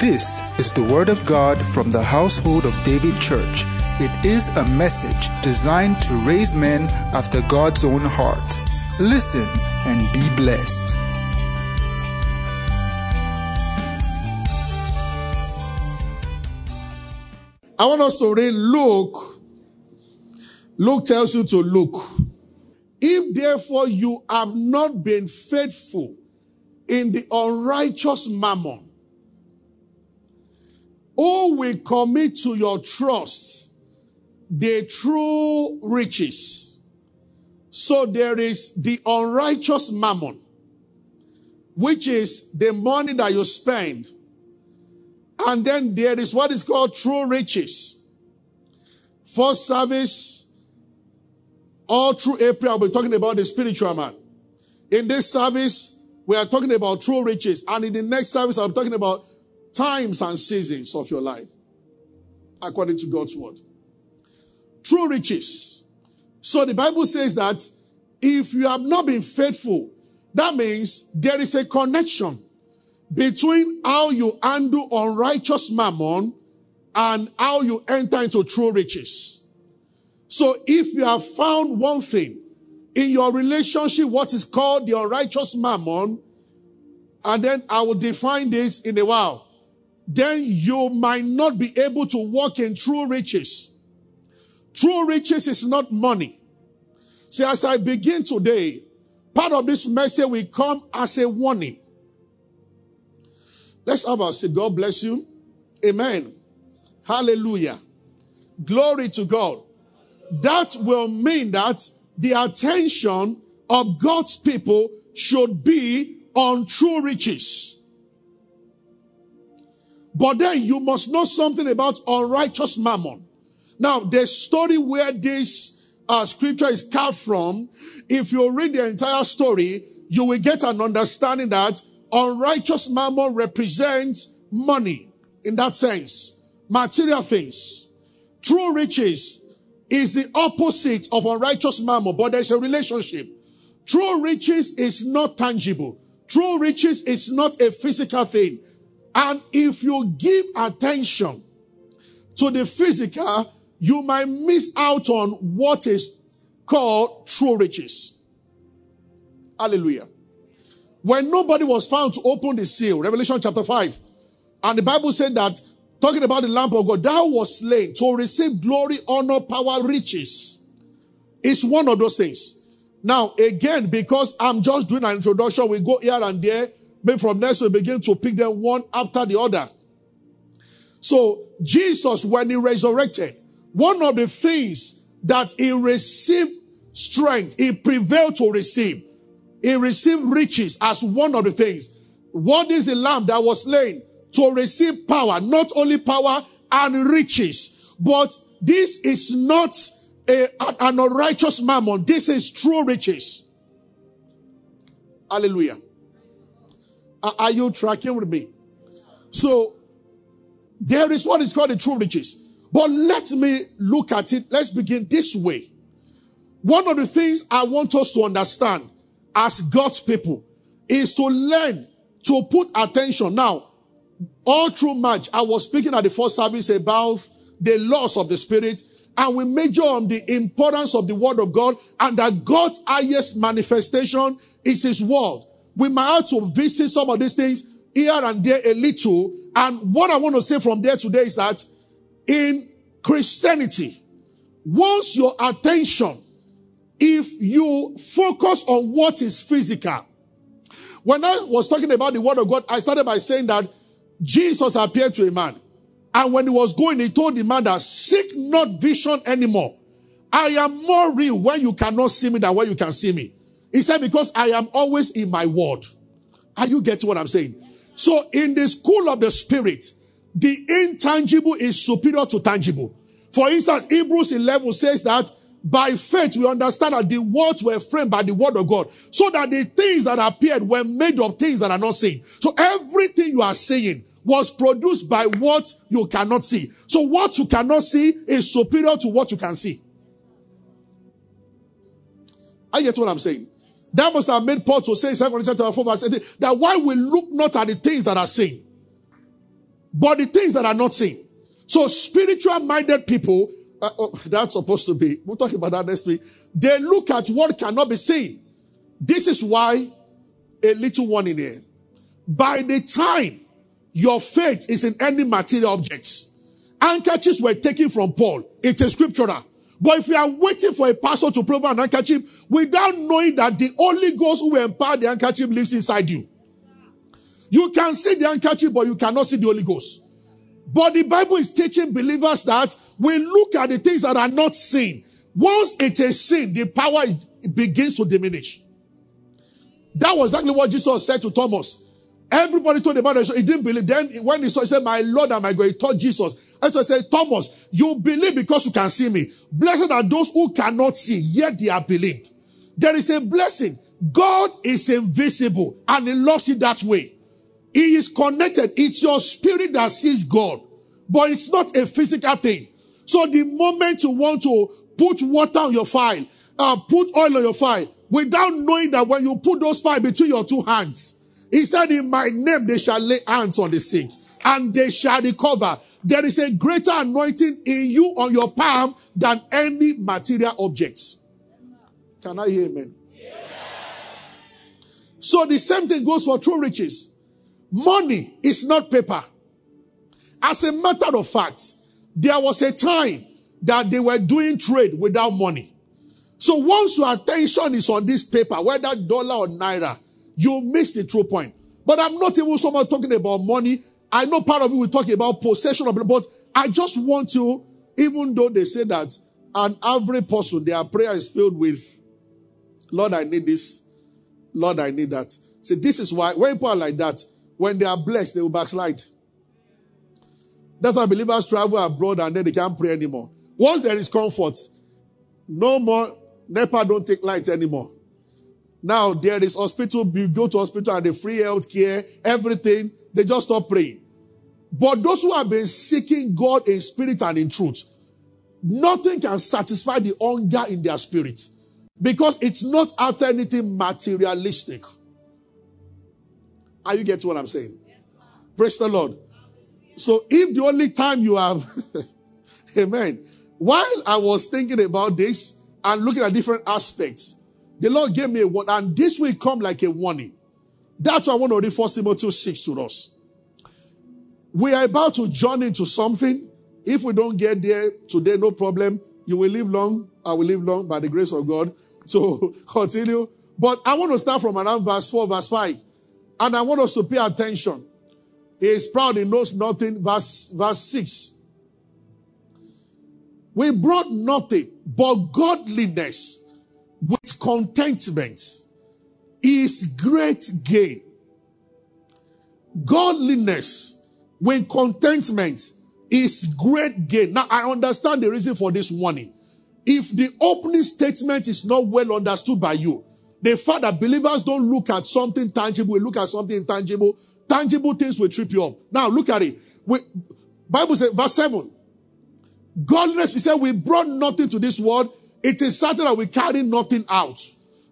This is the Word of God from the household of David Church. It is a message designed to raise men after God's own heart. Listen and be blessed. I want us to read Luke. Luke tells you to look. If therefore you have not been faithful in the unrighteous mammon, who will commit to your trust the true riches? So there is the unrighteous mammon, which is the money that you spend. And then there is what is called true riches. For service, all through April, I'll be talking about the spiritual man. In this service, we are talking about true riches. And in the next service, I'll be talking about times and seasons of your life, according to God's word. True riches. So the Bible says that if you have not been faithful, that means there is a connection between how you handle unrighteous mammon and how you enter into true riches. So if you have found one thing in your relationship, what is called the unrighteous mammon, and then I will define this in a while, then you might not be able to walk in true riches. True riches is not money. See, as I begin today, part of this message will come as a warning. Let's have our say, God bless you. Amen. Hallelujah. Glory to God. That will mean that the attention of God's people should be on true riches. But then you must know something about unrighteous mammon. Now, the story where this uh, scripture is cut from, if you read the entire story, you will get an understanding that unrighteous mammon represents money in that sense, material things. True riches is the opposite of unrighteous mammon, but there's a relationship. True riches is not tangible. True riches is not a physical thing. And if you give attention to the physical, you might miss out on what is called true riches. Hallelujah. When nobody was found to open the seal, Revelation chapter 5, and the Bible said that, talking about the lamb of God, thou was slain to receive glory, honor, power, riches. It's one of those things. Now, again, because I'm just doing an introduction, we go here and there, but from next we begin to pick them one after the other. So, Jesus, when he resurrected, one of the things that he received strength, he prevailed to receive. He received riches as one of the things. What is the lamb that was slain? To receive power, not only power and riches, but this is not a, an unrighteous mammon. This is true riches. Hallelujah. Are you tracking with me? So, there is what is called the true riches. But let me look at it. Let's begin this way. One of the things I want us to understand as God's people is to learn to put attention. Now, all through March, I was speaking at the first service about the laws of the Spirit, and we major on the importance of the Word of God and that God's highest manifestation is His Word. We might have to visit some of these things here and there a little. And what I want to say from there today is that in Christianity, once your attention, if you focus on what is physical, when I was talking about the word of God, I started by saying that Jesus appeared to a man. And when he was going, he told the man that seek not vision anymore. I am more real when you cannot see me than when you can see me. He said, because I am always in my word. Are you getting what I'm saying? So in the school of the spirit, the intangible is superior to tangible. For instance, Hebrews 11 says that by faith we understand that the words were framed by the word of God. So that the things that appeared were made of things that are not seen. So everything you are seeing was produced by what you cannot see. So what you cannot see is superior to what you can see. I get what I'm saying. That must have made Paul to say in 2 Corinthians chapter 4 verse 18 that why we look not at the things that are seen. but the things that are not seen. So spiritual minded people, uh, oh, that's supposed to be, we'll talk about that next week. They look at what cannot be seen. This is why a little one in here. By the time your faith is in any material objects, handkerchiefs were taken from Paul. It's a scriptural. But if you are waiting for a pastor to prove an handkerchief without knowing that the Holy Ghost who empowered the handkerchief lives inside you, you can see the handkerchief, but you cannot see the Holy Ghost. But the Bible is teaching believers that we look at the things that are not seen. Once it is seen, the power begins to diminish. That was exactly what Jesus said to Thomas. Everybody told him about it. He didn't believe. Then when he saw, he said, My Lord and my God, he taught Jesus. And so he said, Thomas, you believe because you can see me. Blessed are those who cannot see, yet they are believed. There is a blessing. God is invisible and he loves it that way. He is connected. It's your spirit that sees God, but it's not a physical thing. So the moment you want to put water on your file, uh, put oil on your file, without knowing that when you put those fire between your two hands, he said, in my name, they shall lay hands on the sick and they shall recover. There is a greater anointing in you on your palm than any material object. Can I hear amen? So the same thing goes for true riches. Money is not paper. As a matter of fact, there was a time that they were doing trade without money. So once your attention is on this paper, whether dollar or naira, you miss the true point. But I'm not even so much talking about money. I know part of you will talk about possession of, but I just want to, even though they say that an average person, their prayer is filled with, Lord, I need this. Lord, I need that. See, this is why when people are like that, when they are blessed, they will backslide. That's why believers travel abroad and then they can't pray anymore. Once there is comfort, no more NEPA don't take lights anymore. Now there is hospital, you go to hospital and the free health care, everything, they just stop praying. But those who have been seeking God in spirit and in truth, nothing can satisfy the hunger in their spirit because it's not after anything materialistic. Are you getting what I'm saying? Yes, Praise the Lord. So if the only time you have, amen. While I was thinking about this and looking at different aspects, the Lord gave me a word, and this will come like a warning. That's why I want to read 1 Timothy 6 to us. We are about to journey into something. If we don't get there today, no problem. You will live long. I will live long by the grace of God. So continue. But I want to start from around verse 4, verse 5. And I want us to pay attention. He is proud, he knows nothing. Verse, verse 6. We brought nothing but godliness with contentment is great gain. Godliness with contentment is great gain. Now, I understand the reason for this warning. If the opening statement is not well understood by you, the fact that believers don't look at something tangible, we look at something intangible. Tangible things will trip you off. Now look at it. We, Bible says, verse 7. Godliness, we said, we brought nothing to this world. It is certain that we carry nothing out.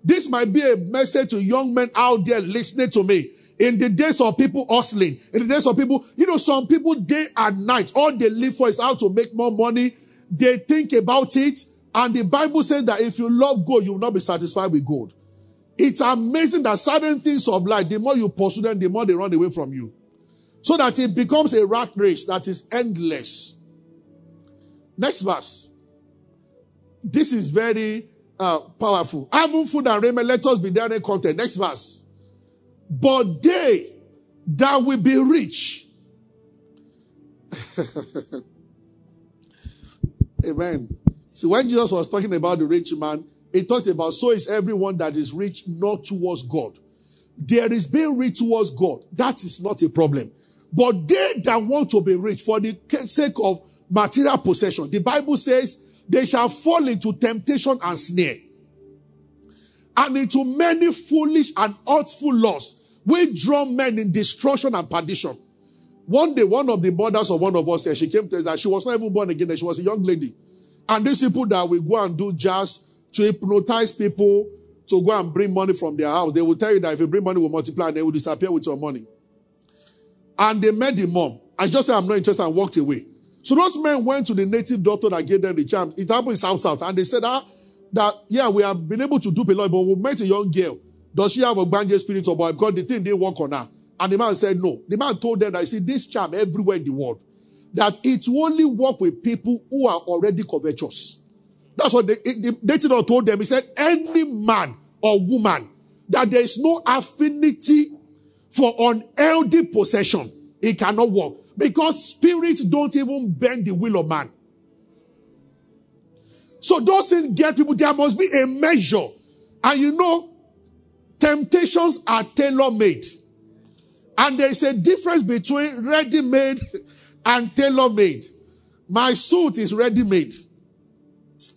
This might be a message to young men out there listening to me. In the days of people hustling, in the days of people, you know, some people day and night, all they live for is how to make more money. They think about it. And the Bible says that if you love gold, you will not be satisfied with gold. It's amazing that certain things of life, the more you pursue them, the more they run away from you. So that it becomes a rat race that is endless. Next verse. This is very uh, powerful. Having food and raiment, let us be there in content. Next verse. But they that will be rich. Amen. See, when Jesus was talking about the rich man, he talked about, so is everyone that is rich not towards God. There is being rich towards God. That is not a problem. But they that want to be rich for the sake of material possession, the Bible says they shall fall into temptation and snare and into many foolish and hurtful lusts which draw men in destruction and perdition. One day, one of the mothers of one of us here, she came to us that she was not even born again, she was a young lady. And these people that will go and do just to hypnotize people to go and bring money from their house. They will tell you that if you bring money, will multiply and they will disappear with your money. And they met the mom. I just said, I'm not interested and walked away. So those men went to the native doctor that gave them the charm. It happened in South South. And they said, ah, that, yeah, we have been able to do a lot, but we met a young girl. Does she have a banja spirit or boy? Because the thing didn't work on her. And the man said, no. The man told them I see, this charm everywhere in the world, that it only work with people who are already covetous. That's what the, the dating told them. He said, any man or woman that there is no affinity for unhealthy possession, it cannot work. Because spirits don't even bend the will of man. So those things get people, there must be a measure. And you know, temptations are tailor made. And there is a difference between ready made and tailor made. My suit is ready made.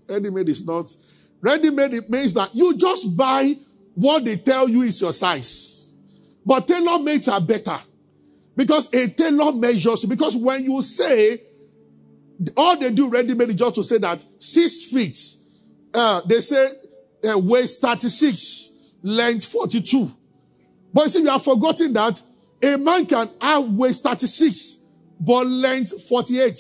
Ready made is not. Ready made, it means that you just buy what they tell you is your size. But tailor made are better. Because a tailor measures, because when you say, all they do ready made is just to say that six feet, uh, they say uh, waist 36, length 42. But you see, you have forgotten that a man can have waist 36, but length 48.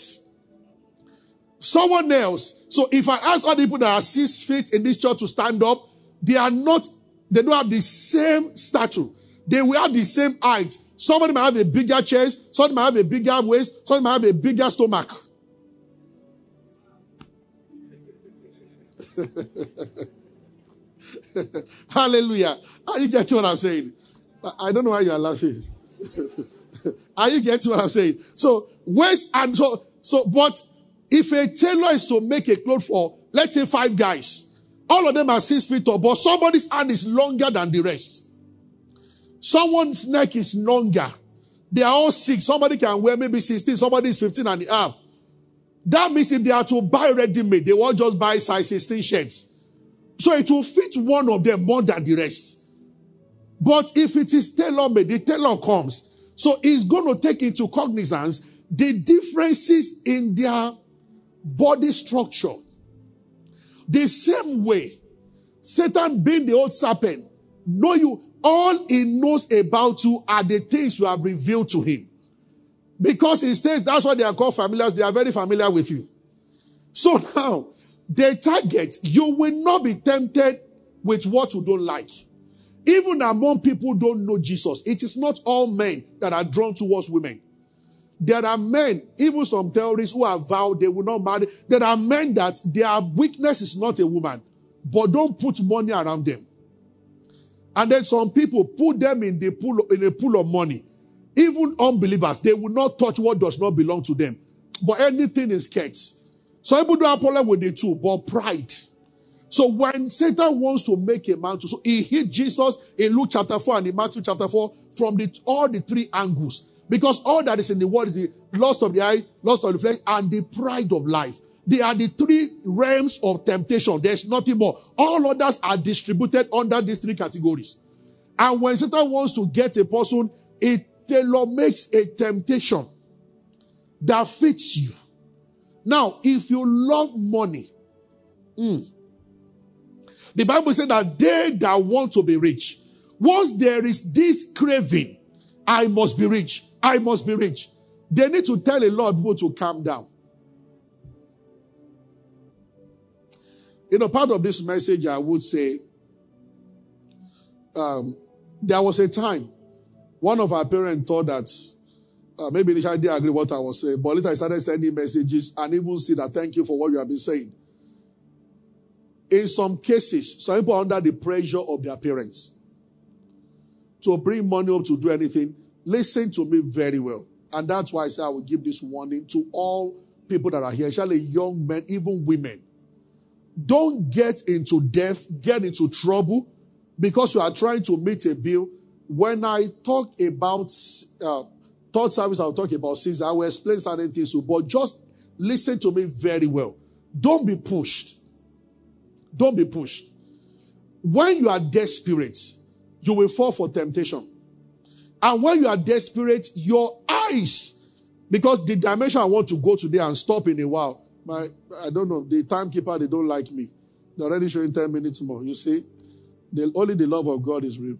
Someone else. So if I ask all the people that are six feet in this church to stand up, they are not, they don't have the same stature. They will have the same height. Somebody might have a bigger chest, somebody might have a bigger waist, somebody might have a bigger stomach. Hallelujah. Are you getting what I'm saying? I don't know why you are laughing. are you getting what I'm saying? So, waist and so, so, but if a tailor is to make a cloth for, let's say five guys, all of them are six feet tall, but somebody's hand is longer than the rest. Someone's neck is longer. They are all six. Somebody can wear maybe 16, somebody is 15 and a half. That means if they are to buy ready made, they won't just buy size 16 shirts. So it will fit one of them more than the rest. But if it is tailor made, the tailor comes. So he's going to take into cognizance the differences in their body structure. The same way, Satan being the old serpent, know you, all he knows about you are the things you have revealed to him. Because he states that's why they are called familiars, they are very familiar with you. So now, the target, you will not be tempted with what you don't like. Even among people don't know Jesus, it is not all men that are drawn towards women. There are men, even some terrorists who have vowed they will not marry. There are men that their weakness is not a woman, but don't put money around them. And then some people put them in the pool in a pool of money. Even unbelievers, they will not touch what does not belong to them. But anything is kept. Some people don't have problem with the two, but pride. So when Satan wants to make a man to, so he hit Jesus in Luke chapter 4 and in Matthew chapter 4 from the, all the three angles. Because all that is in the world is the lust of the eye, lust of the flesh, and the pride of life. They are the three realms of temptation. There's nothing more. All others are distributed under these three categories. And when Satan wants to get a person, it tailor makes a temptation that fits you. Now, if you love money, mm, the Bible said that they that want to be rich, once there is this craving, I must be rich. I must be rich. They need to tell a lot of people to calm down. You know, part of this message, I would say, um, there was a time one of our parents thought that uh, maybe initially didn't agree what I was saying, but later I started sending messages and even see that thank you for what you have been saying. In some cases, some people are under the pressure of their parents to bring money up to do anything. Listen to me very well. And that's why I say I will give this warning to all people that are here, especially young men, even women. Don't get into death, get into trouble because you are trying to meet a bill. When I talk about uh, third service, I'll talk about sins. I will explain certain things, but just listen to me very well. Don't be pushed. Don't be pushed. When you are desperate, you will fall for temptation. And when you are desperate, your eyes, because the dimension I want to go today and stop in a while, my, I don't know, the timekeeper, they don't like me. They're already showing 10 minutes more. You see, the, only the love of God is real.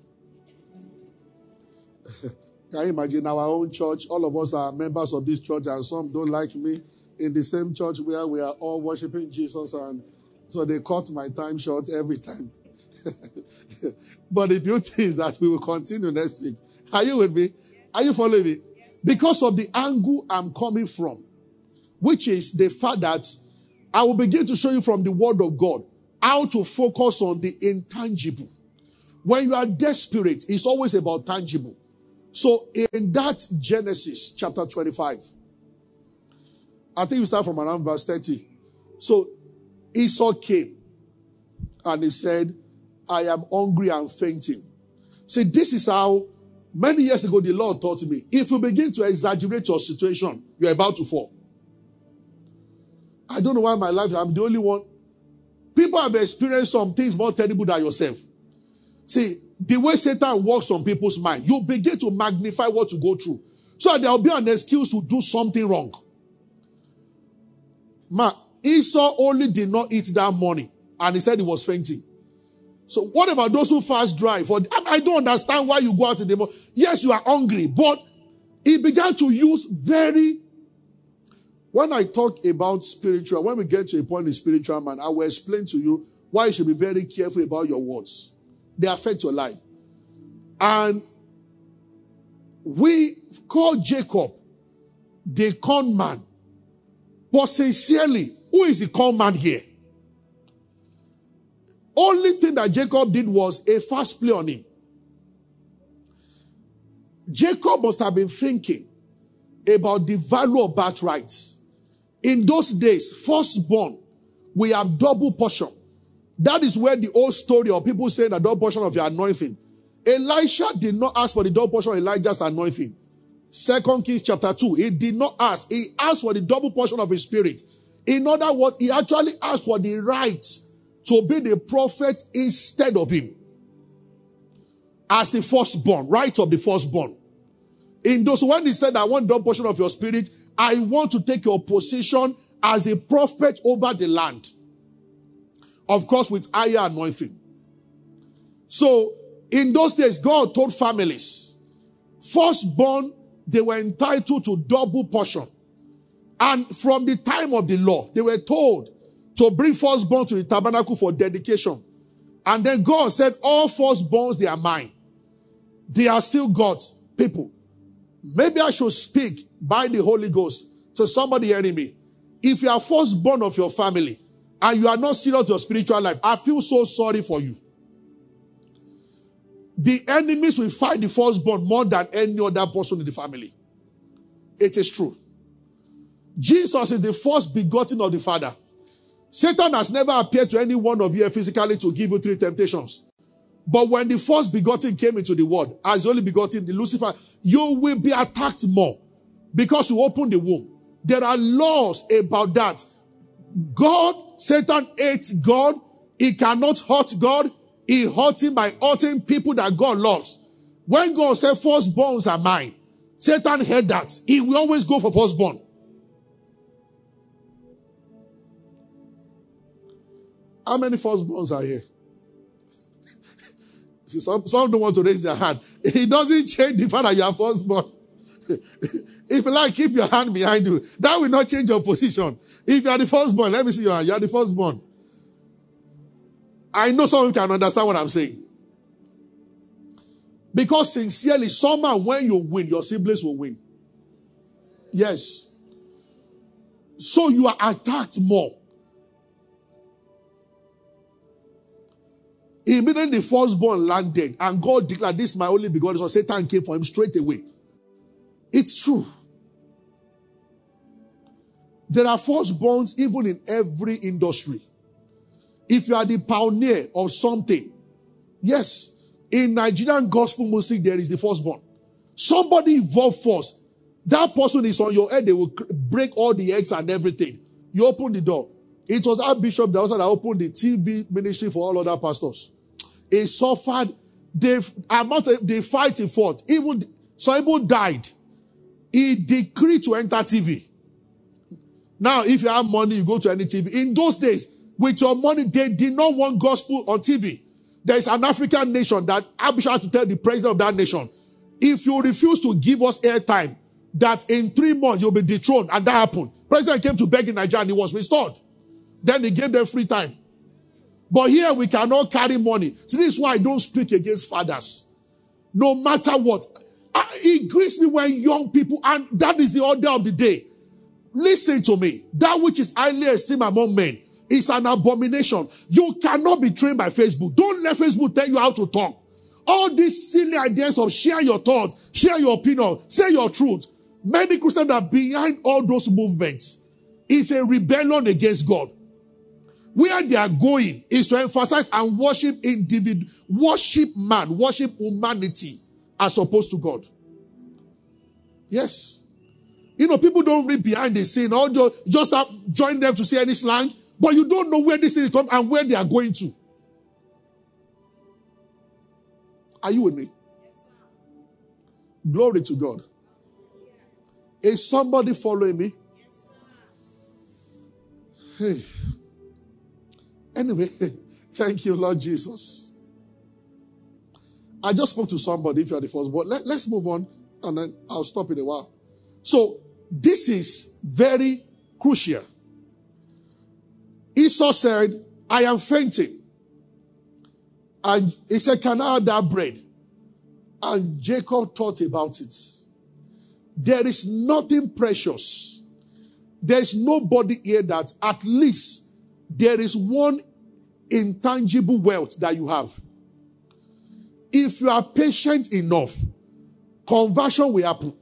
Can you imagine our own church? All of us are members of this church, and some don't like me in the same church where we are all worshiping Jesus, and so they cut my time short every time. but the beauty is that we will continue next week. Are you with me? Yes. Are you following me? Yes. Because of the angle I'm coming from, which is the fact that I will begin to show you from the word of God how to focus on the intangible. When you are desperate, it's always about tangible. So in that Genesis chapter 25, I think we start from around verse 30. So Esau came and he said, I am hungry and fainting. See, this is how many years ago the Lord taught me. If you begin to exaggerate your situation, you're about to fall. I don't know why my life, I'm the only one. People have experienced some things more terrible than yourself. See, the way Satan works on people's mind, you begin to magnify what you go through. So there will be an excuse to do something wrong. Ma, Esau only did not eat that morning and he said he was fainting. So what about those who fast dry? For I don't understand why you go out in the morning. Yes, you are hungry, but he began to use very. When I talk about spiritual, when we get to a point in spiritual man, I will explain to you why you should be very careful about your words. They affect your life. And we call Jacob the con man. But sincerely, who is the con man here? Only thing that Jacob did was a fast play on him. Jacob must have been thinking about the value of birthrights. In those days, firstborn, we have double portion. That is where the old story of people saying the double portion of your anointing. Elisha did not ask for the double portion of Elijah's anointing. Second Kings chapter 2. He did not ask. He asked for the double portion of his spirit. In other words, he actually asked for the right to be the prophet instead of him. As the firstborn, right of the firstborn. In those, when he said, I want double portion of your spirit, I want to take your position as a prophet over the land. Of course, with higher anointing. So, in those days, God told families, firstborn, they were entitled to double portion. And from the time of the law, they were told to bring firstborn to the tabernacle for dedication. And then God said, all firstborns, they are mine. They are still God's people. Maybe I should speak by the Holy Ghost to somebody hearing me. If you are firstborn of your family and you are not serious your spiritual life, I feel so sorry for you. The enemies will fight the firstborn more than any other person in the family. It is true. Jesus is the first begotten of the Father. Satan has never appeared to any one of you physically to give you three temptations. But when the first begotten came into the world, as only begotten, the Lucifer, you will be attacked more because you open the womb. There are laws about that. God, Satan hates God. He cannot hurt God. He hurts him by hurting people that God loves. When God said firstborns are mine, Satan heard that. He will always go for firstborn. How many firstborns are here? Some, some don't want to raise their hand. It doesn't change the fact that you are firstborn. if you like, keep your hand behind you. That will not change your position. If you are the firstborn, let me see your hand. You are the firstborn. I know some of you can understand what I'm saying. Because sincerely, somehow when you win, your siblings will win. Yes. So you are attacked more. Immediately the firstborn landed, and God declared, This is my only begotten son. Satan came for him straight away. It's true. There are firstborns even in every industry. If you are the pioneer of something, yes, in Nigerian gospel music, there is the firstborn. Somebody evolved first. That person is on your head, they will break all the eggs and everything. You open the door. It was our bishop that also that opened the TV ministry for all other pastors. He suffered. They amount they fight he fought. Even some people died. He decreed to enter TV. Now, if you have money, you go to any TV. In those days, with your money, they did not want gospel on TV. There is an African nation that Abishai had to tell the president of that nation. if you refuse to give us airtime, that in three months you'll be dethroned, and that happened. President came to beg in Nigeria and he was restored. Then he gave them free time. But here we cannot carry money. So this is why I don't speak against fathers. No matter what. Ah, it grieves me when young people, and that is the order of the day. Listen to me. That which is highly esteemed among men is an abomination. You cannot be trained by Facebook. Don't let Facebook tell you how to talk. All these silly ideas of share your thoughts, share your opinion, say your truth. Many Christians are behind all those movements. It's a rebellion against God. Where they are going is to emphasize and worship individual, worship man, worship humanity as opposed to God. Yes. You know, people don't read behind the scene or just, join them to see any slang, but you don't know where this thing is from and where they are going to. Are you with me? Glory to God. Is somebody following me? Hey. Anyway, thank you, Lord Jesus. I just spoke to somebody if you're the first, but let, let's move on and then I'll stop in a while. So, this is very crucial. Esau said, I am fainting. And he said, Can I have that bread? And Jacob thought about it. There is nothing precious. There's nobody here that at least there is one intangible wealth that you have. If you are patient enough, conversion will happen.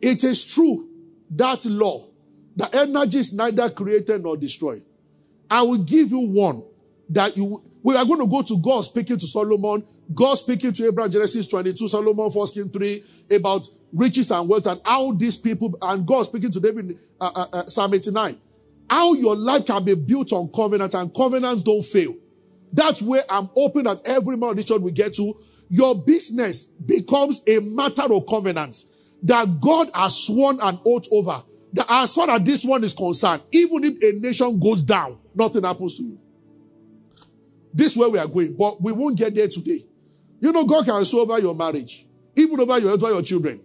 It is true that law, the energy is neither created nor destroyed. I will give you one that you we are going to go to God speaking to Solomon, God speaking to Abraham, Genesis 22, Solomon 1 King 3, about riches and wealth and how these people, and God speaking to David, uh, uh, uh, Psalm 89, how your life can be built on covenants and covenants don't fail. That's where I'm hoping that every man church we get to, your business becomes a matter of covenants that God has sworn an oath over. That as far as this one is concerned, even if a nation goes down, nothing happens to you. This is where we are going, but we won't get there today. You know, God can sue over your marriage, even over your, over your children.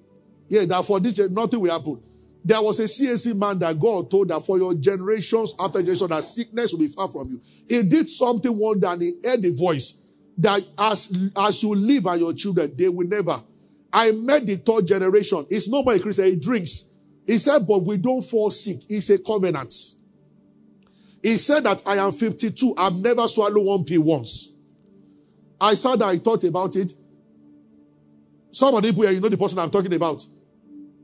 Yeah, that for this, nothing will happen. There was a CAC man that God told that for your generations after generation, that sickness will be far from you. He did something one day and he heard the voice that as, as you live and your children, they will never. I met the third generation. It's not my Christian. He drinks. He said, but we don't fall sick. It's a covenant. He said that I am 52. I've never swallowed one pill once. I said I thought about it. Some of the people here, you know the person I'm talking about.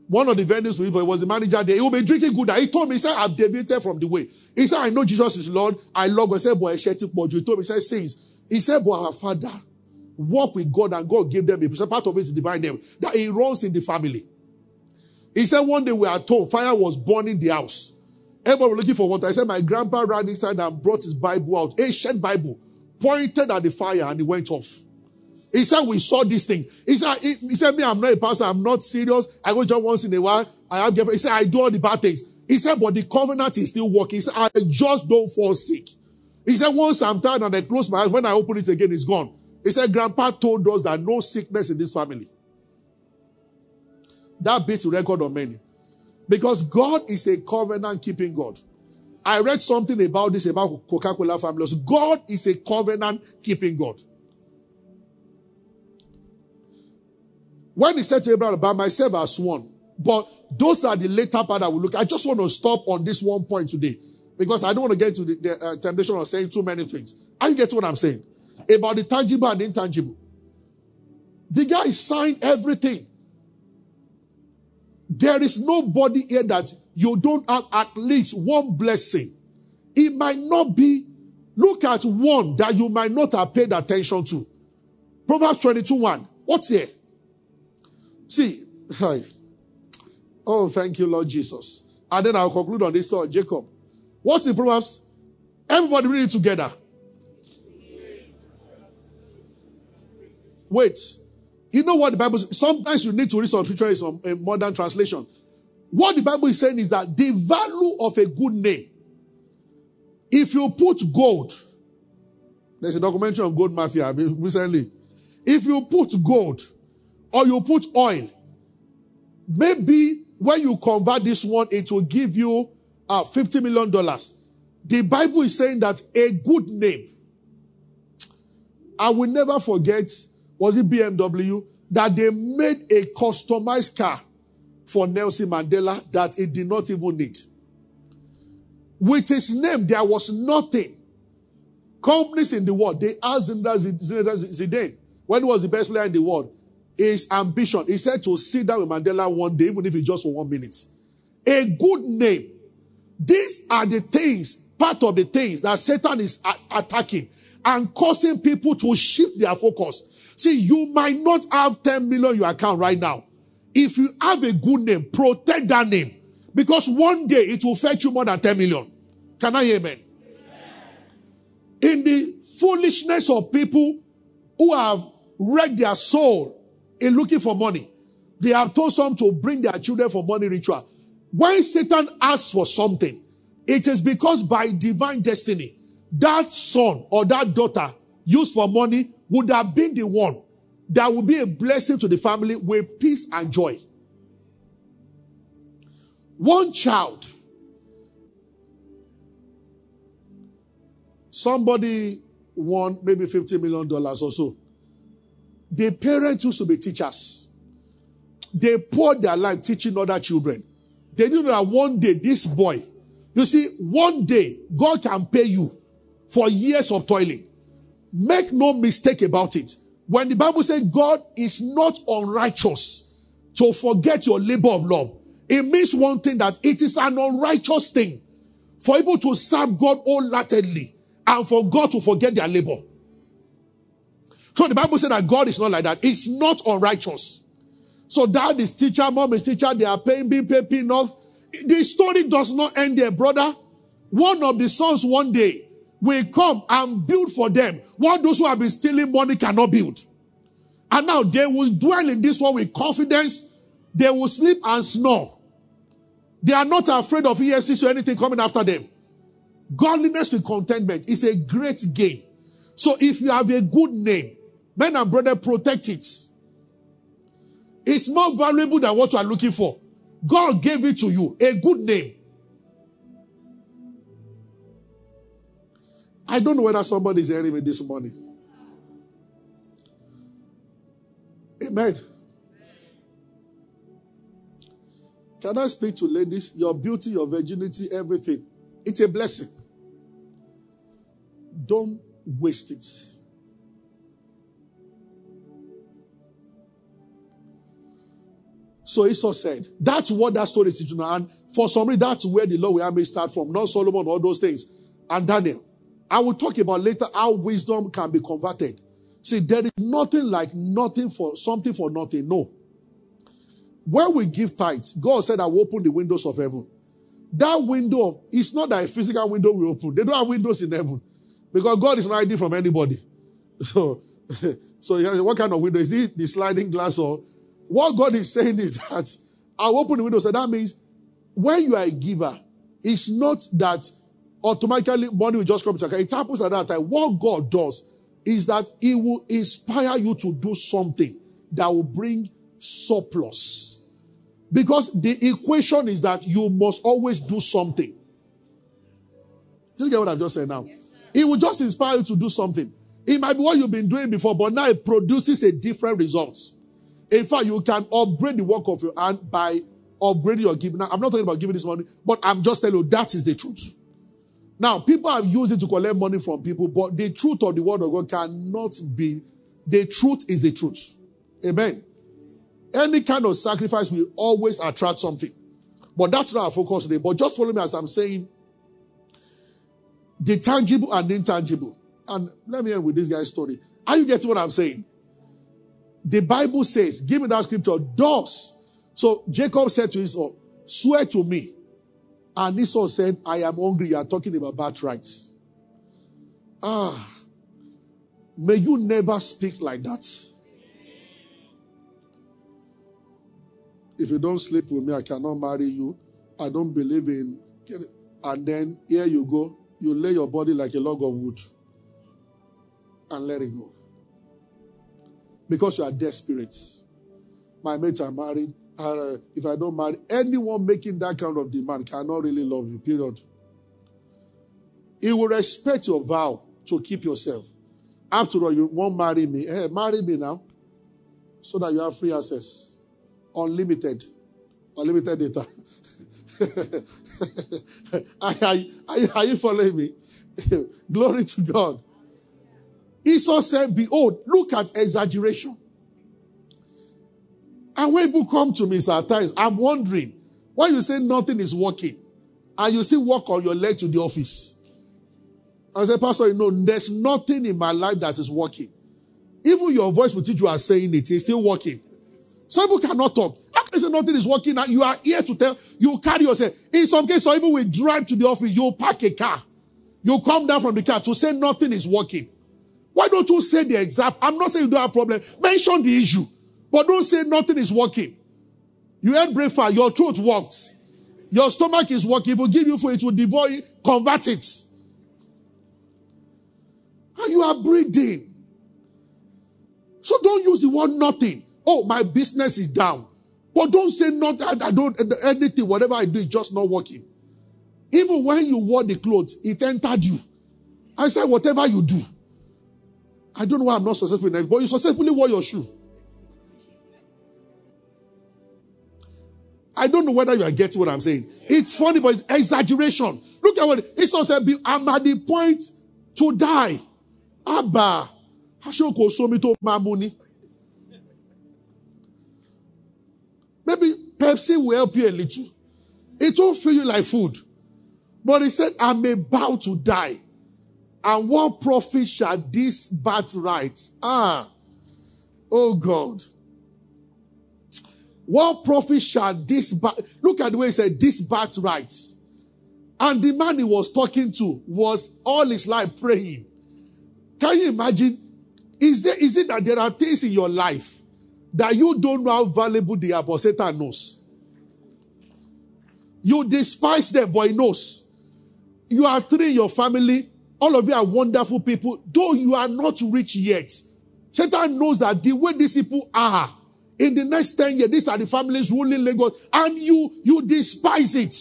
One of the venues we was the manager there. He will be drinking good. He told me, he said, I've deviated from the way. He said, I know Jesus is Lord. I love God. He said, boy, I shed but you told me, he said, saints. He said, but our father walk with God and God gave them a part of it is divine name that he runs in the family. He said, one day we are told fire was burning the house. Everybody was looking for water. I said, my grandpa ran inside and brought his Bible out, ancient Bible, pointed at the fire and it went off. He said, we saw these things. He said, he, he said, me, I'm not a pastor. I'm not serious. I go just once in a while. I have girlfriend. He said, I do all the bad things. He said, but the covenant is still working. He said, I just don't fall sick. He said, once I'm tired and I close my eyes, when I open it again, it's gone. He said, grandpa told us that no sickness in this family. That beats the record of many. Because God is a covenant keeping God. I read something about this about Coca-Cola families. God is a covenant keeping God. When he said to Abraham, by myself I sworn. But those are the later part I will look. I just want to stop on this one point today. Because I don't want to get into the, the uh, temptation of saying too many things. Are you getting what I'm saying? About the tangible and intangible. The guy signed everything. There is nobody here that you don't have at least one blessing. It might not be, look at one that you might not have paid attention to. Proverbs 22 1. What's here? See, hi. Oh, thank you, Lord Jesus. And then I'll conclude on this uh, Jacob. What's in Proverbs? Everybody read it together. Wait. You know what the Bible says? Sometimes you need to read some scripture in modern translation. What the Bible is saying is that the value of a good name, if you put gold, there's a documentary on gold mafia recently. If you put gold or you put oil. Maybe when you convert this one, it will give you uh, $50 million. The Bible is saying that a good name, I will never forget, was it BMW, that they made a customized car for Nelson Mandela that it did not even need. With his name, there was nothing. Companies in the world, they asked Zinedine Zidane, when he was the best player in the world, his ambition, he said to sit down with Mandela one day, even if it's just for one minute. A good name. These are the things, part of the things that Satan is a- attacking and causing people to shift their focus. See, you might not have 10 million in your account right now. If you have a good name, protect that name. Because one day it will fetch you more than 10 million. Can I hear amen? In the foolishness of people who have wrecked their soul in looking for money, they have told some to bring their children for money ritual. When Satan asks for something, it is because by divine destiny, that son or that daughter used for money would have been the one that will be a blessing to the family with peace and joy. One child, somebody won maybe $50 million or so. The parents used to be teachers. They poured their life teaching other children. They knew that one day this boy, you see, one day God can pay you for years of toiling. Make no mistake about it. When the Bible says God is not unrighteous to forget your labor of love, it means one thing that it is an unrighteous thing for people to serve God wholeheartedly and for God to forget their labor. So the Bible said that God is not like that. It's not unrighteous. So dad is teacher, mom is teacher, they are paying, being paid enough. The story does not end there, brother. One of the sons one day will come and build for them what those who have been stealing money cannot build. And now they will dwell in this one with confidence. They will sleep and snore. They are not afraid of EFCC or anything coming after them. Godliness with contentment is a great gain. So if you have a good name, men and brother, protect it. It's more valuable than what you are looking for. God gave it to you, a good name. I don't know whether somebody is hearing me this morning. Amen. Can I speak to ladies? Your beauty, your virginity, everything. It's a blessing. Don't waste it. So Esau said, that's what that story is teaching. And for some reason, that's where the law will may start from, not Solomon, all those things. And Daniel. I will talk about later how wisdom can be converted. See, there is nothing like nothing for something for nothing. No. When we give tithes, God said, I will open the windows of heaven. That window, it's not that a physical window we open. They don't have windows in heaven. Because God is not hiding from anybody. So, so what kind of window? Is it the sliding glass or what God is saying is that I'll open the window. So that means when you are a giver, it's not that automatically money will just come to your account. It happens at that time. What God does is that He will inspire you to do something that will bring surplus. Because the equation is that you must always do something. Do you get what I've just said now? Yes, it will just inspire you to do something. It might be what you've been doing before, but now it produces a different result. In fact, you can upgrade the work of your hand by upgrading your giving. Now, I'm not talking about giving this money, but I'm just telling you that is the truth. Now, people have used it to collect money from people, but the truth of the word of God cannot be, the truth is the truth. Amen. Any kind of sacrifice will always attract something. But that's not our focus today. But just follow me as I'm saying the tangible and intangible. And let me end with this guy's story. Are you getting what I'm saying? The Bible says, give me that scripture, does. So Jacob said to Esau, swear to me and Esau said, I am hungry. You are talking about birthrights. Ah, may you never speak like that. If you don't sleep with me, I cannot marry you. I don't believe in. And then here you go. You lay your body like a log of wood and let it go. Because you are desperate. my mates are married. Uh, if I don't marry, anyone making that kind of demand cannot really love you, period. He will respect your vow to keep yourself. After all, you won't marry me. Hey, marry me now so that you have free access. Unlimited. Unlimited data. are, are, are you following me? Glory to God. Esau said, Behold, look at exaggeration. And when people come to me at times, I'm wondering why you say nothing is working and you still walk on your leg to the office. I say, Pastor, you know, there's nothing in my life that is working. Even your voice will teach you are saying it, it's still working. Some people cannot talk. How can you say nothing is working and you are here to tell, you carry yourself. In some cases, some people will drive to the office, you park a car. You come down from the car to say nothing is working. Why don't you say the exact? I'm not saying you don't have a problem. Mention the issue. But don't say nothing is working. You ate breakfast, your throat works. Your stomach is working. If we give you food, it will devour it, convert it. And you are breathing. So don't use the word nothing. Oh, my business is down. But don't say not I, I don't anything, whatever I do is just not working. Even when you wore the clothes, it entered you. I said, whatever you do. I don't know why I'm not successful in it, but you successfully wore your shoe. I don't know whether you are getting what I'm saying. It's funny, but it's exaggeration. Look at what Esau said. I'm at the point to die. Abba. Maybe Pepsi will help you a little. It won't feel you like food. But he said, I'm about to die. And what profit shall this birthright? Ah, oh God. What profit shall this bat look at the way he said this birthright? And the man he was talking to was all his life praying. Can you imagine? Is there is it that there are things in your life that you don't know how valuable but Satan knows? You despise them, but he knows. You are three in your family, all of you are wonderful people, though you are not rich yet. Satan knows that the way these people are, in the next 10 years, these are the families ruling Lagos, and you, you despise it.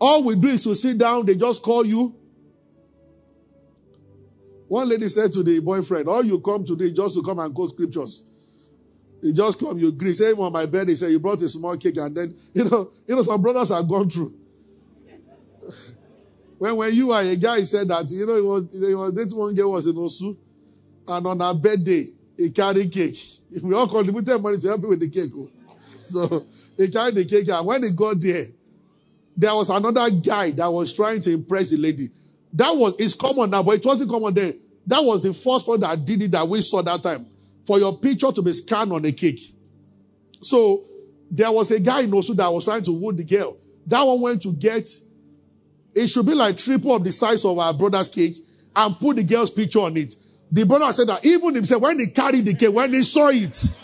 All we do is to sit down, they just call you. One lady said to the boyfriend, All you come today just to come and quote scriptures. You just come, you agree. Say on my bed, he said, You brought a small cake, and then, you know, you know, some brothers have gone through. When when you are a guy he said that, you know, he was, he was dating one girl was in Osu, and on her birthday, he carried cake. We all contributed money to help him with the cake. Oh. So he carried the cake, and when he got there, there was another guy that was trying to impress the lady. That was, it's common now, but it wasn't common then. That was the first one that did it that we saw that time. For your picture to be scanned on a cake. So there was a guy in Osu that was trying to woo the girl. That one went to get, it should be like triple of the size of our brother's cake and put the girl's picture on it. The brother said that even himself, when he carried the cake, when he saw it,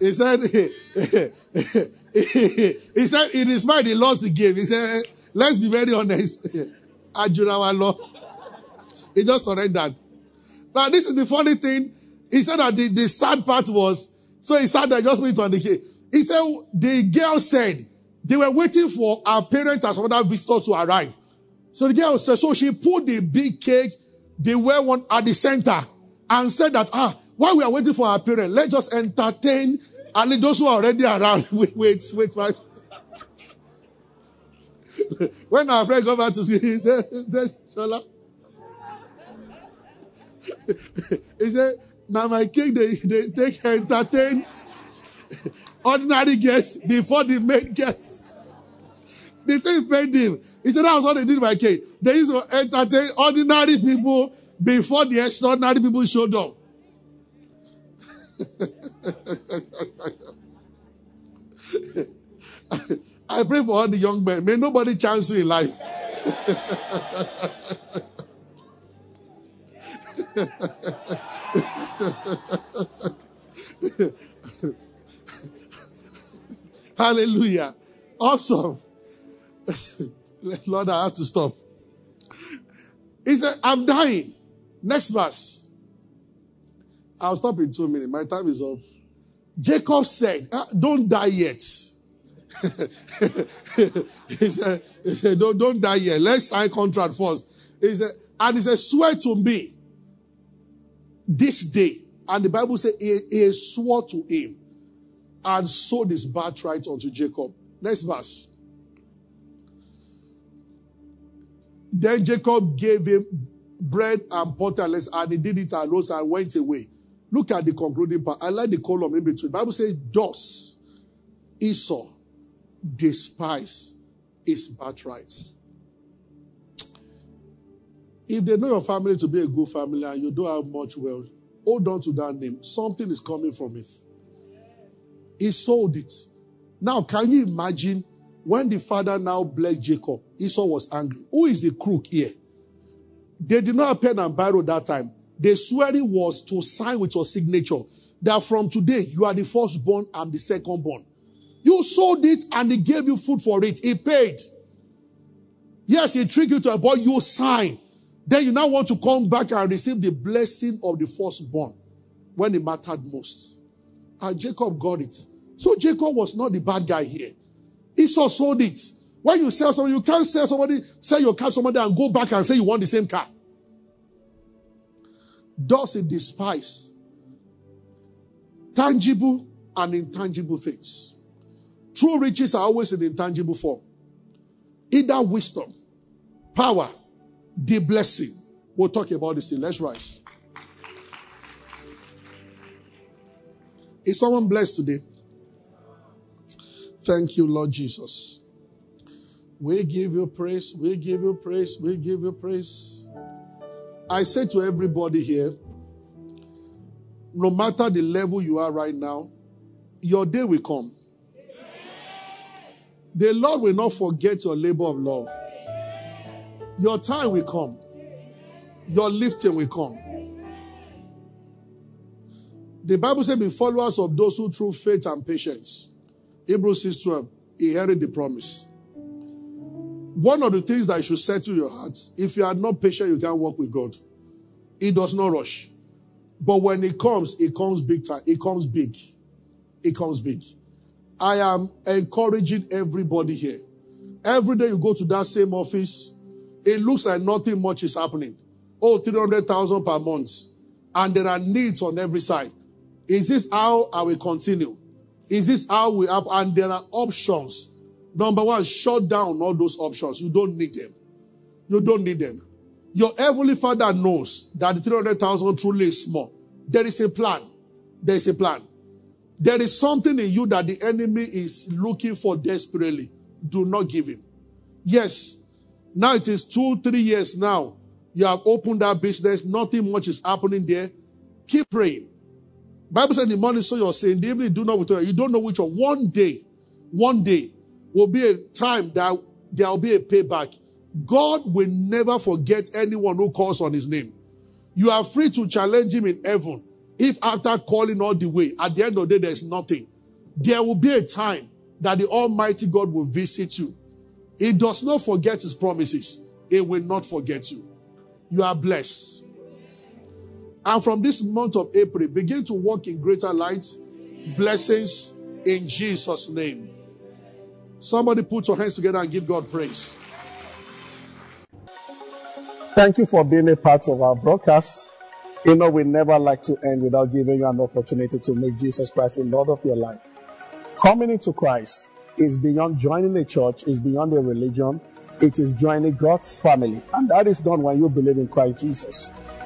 he said, he said in his mind he lost the game. He said, let's be very honest. Ajurawa law. He just surrendered. Now, this is the funny thing. He said that the, the sad part was, so he sat there just waiting on the cake. He said, the girl said, they were waiting for our parents and some other visitors to arrive. So the girl said, so she put the big cake, they were one at the center and said that, ah, while we are waiting for our parents, let's just entertain and those who are already around. wait, wait, wait, wait. when our friend got back to see, he said, he said Sola. he said, now my cake, they, they take entertain ordinary guests before the main guests. They take paid him. He said, that was what they did my cake. They used to entertain ordinary people before the extraordinary people showed up. I pray for all the young men. May nobody chance you in life. Hallelujah. Awesome. Lord, I have to stop. He said, I'm dying. Next verse. I'll stop in two minutes. My time is up. Jacob said, ah, Don't die yet. he, said, he said, don't, don't die yet. Let's sign contract first. He said, and he said, Swear to me this day. And the Bible said he, he swore to him and sold his birthright unto Jacob. Next verse. Then Jacob gave him bread and potterless, and he did it and rose and went away. Look at the concluding part. I like the column in between. The Bible says, Thus Esau despised his birthright. If they know your family to be a good family and you don't have much wealth, hold on to that name. Something is coming from it. He sold it. Now, can you imagine when the father now blessed Jacob? Esau was angry. Who is the crook here? They did not pen and biro that time. The swearing was to sign with your signature that from today you are the firstborn, I'm the secondborn. You sold it and he gave you food for it. He paid. Yes, he tricked you to a boy, you sign. Then you now want to come back and receive the blessing of the firstborn when it mattered most. And Jacob got it. So Jacob was not the bad guy here. Esau sold it. When you sell somebody, you can't sell somebody, sell your car to somebody and go back and say you want the same car. Does it despise tangible and intangible things? True riches are always in intangible form. Either wisdom, power, the blessing. We'll talk about this thing. Let's rise. Is someone blessed today? Thank you, Lord Jesus. We give you praise. We give you praise. We give you praise. I say to everybody here, no matter the level you are right now, your day will come. The Lord will not forget your labor of love. Your time will come. Your lifting will come. The Bible says, be followers of those who through faith and patience. Hebrews 6 12, inherit the promise. One of the things that should settle your hearts, if you are not patient, you can't work with God. It does not rush. But when it comes, it comes big time. It comes big. It comes big. I am encouraging everybody here. Every day you go to that same office, it looks like nothing much is happening. Oh, 300,000 per month. And there are needs on every side. Is this how I will continue? Is this how we have? And there are options. Number one, shut down all those options. You don't need them. You don't need them. Your heavenly father knows that the 300,000 truly is small. There is a plan. There is a plan. There is something in you that the enemy is looking for desperately. Do not give him. Yes, now it is two, three years now. You have opened that business. Nothing much is happening there. Keep praying. Bible said in the morning, so you're saying, the evening, do not withdraw. You don't know which one. One day, one day will be a time that there will be a payback. God will never forget anyone who calls on his name. You are free to challenge him in heaven. If after calling all the way, at the end of the day, there's nothing, there will be a time that the Almighty God will visit you he does not forget his promises. He will not forget you. You are blessed. And from this month of April, begin to walk in greater light, blessings in Jesus' name. Somebody put your hands together and give God praise. Thank you for being a part of our broadcast. You know, we never like to end without giving you an opportunity to make Jesus Christ the Lord of your life. Coming into Christ is beyond joining a church, is beyond a religion. It is joining God's family. And that is done when you believe in Christ Jesus.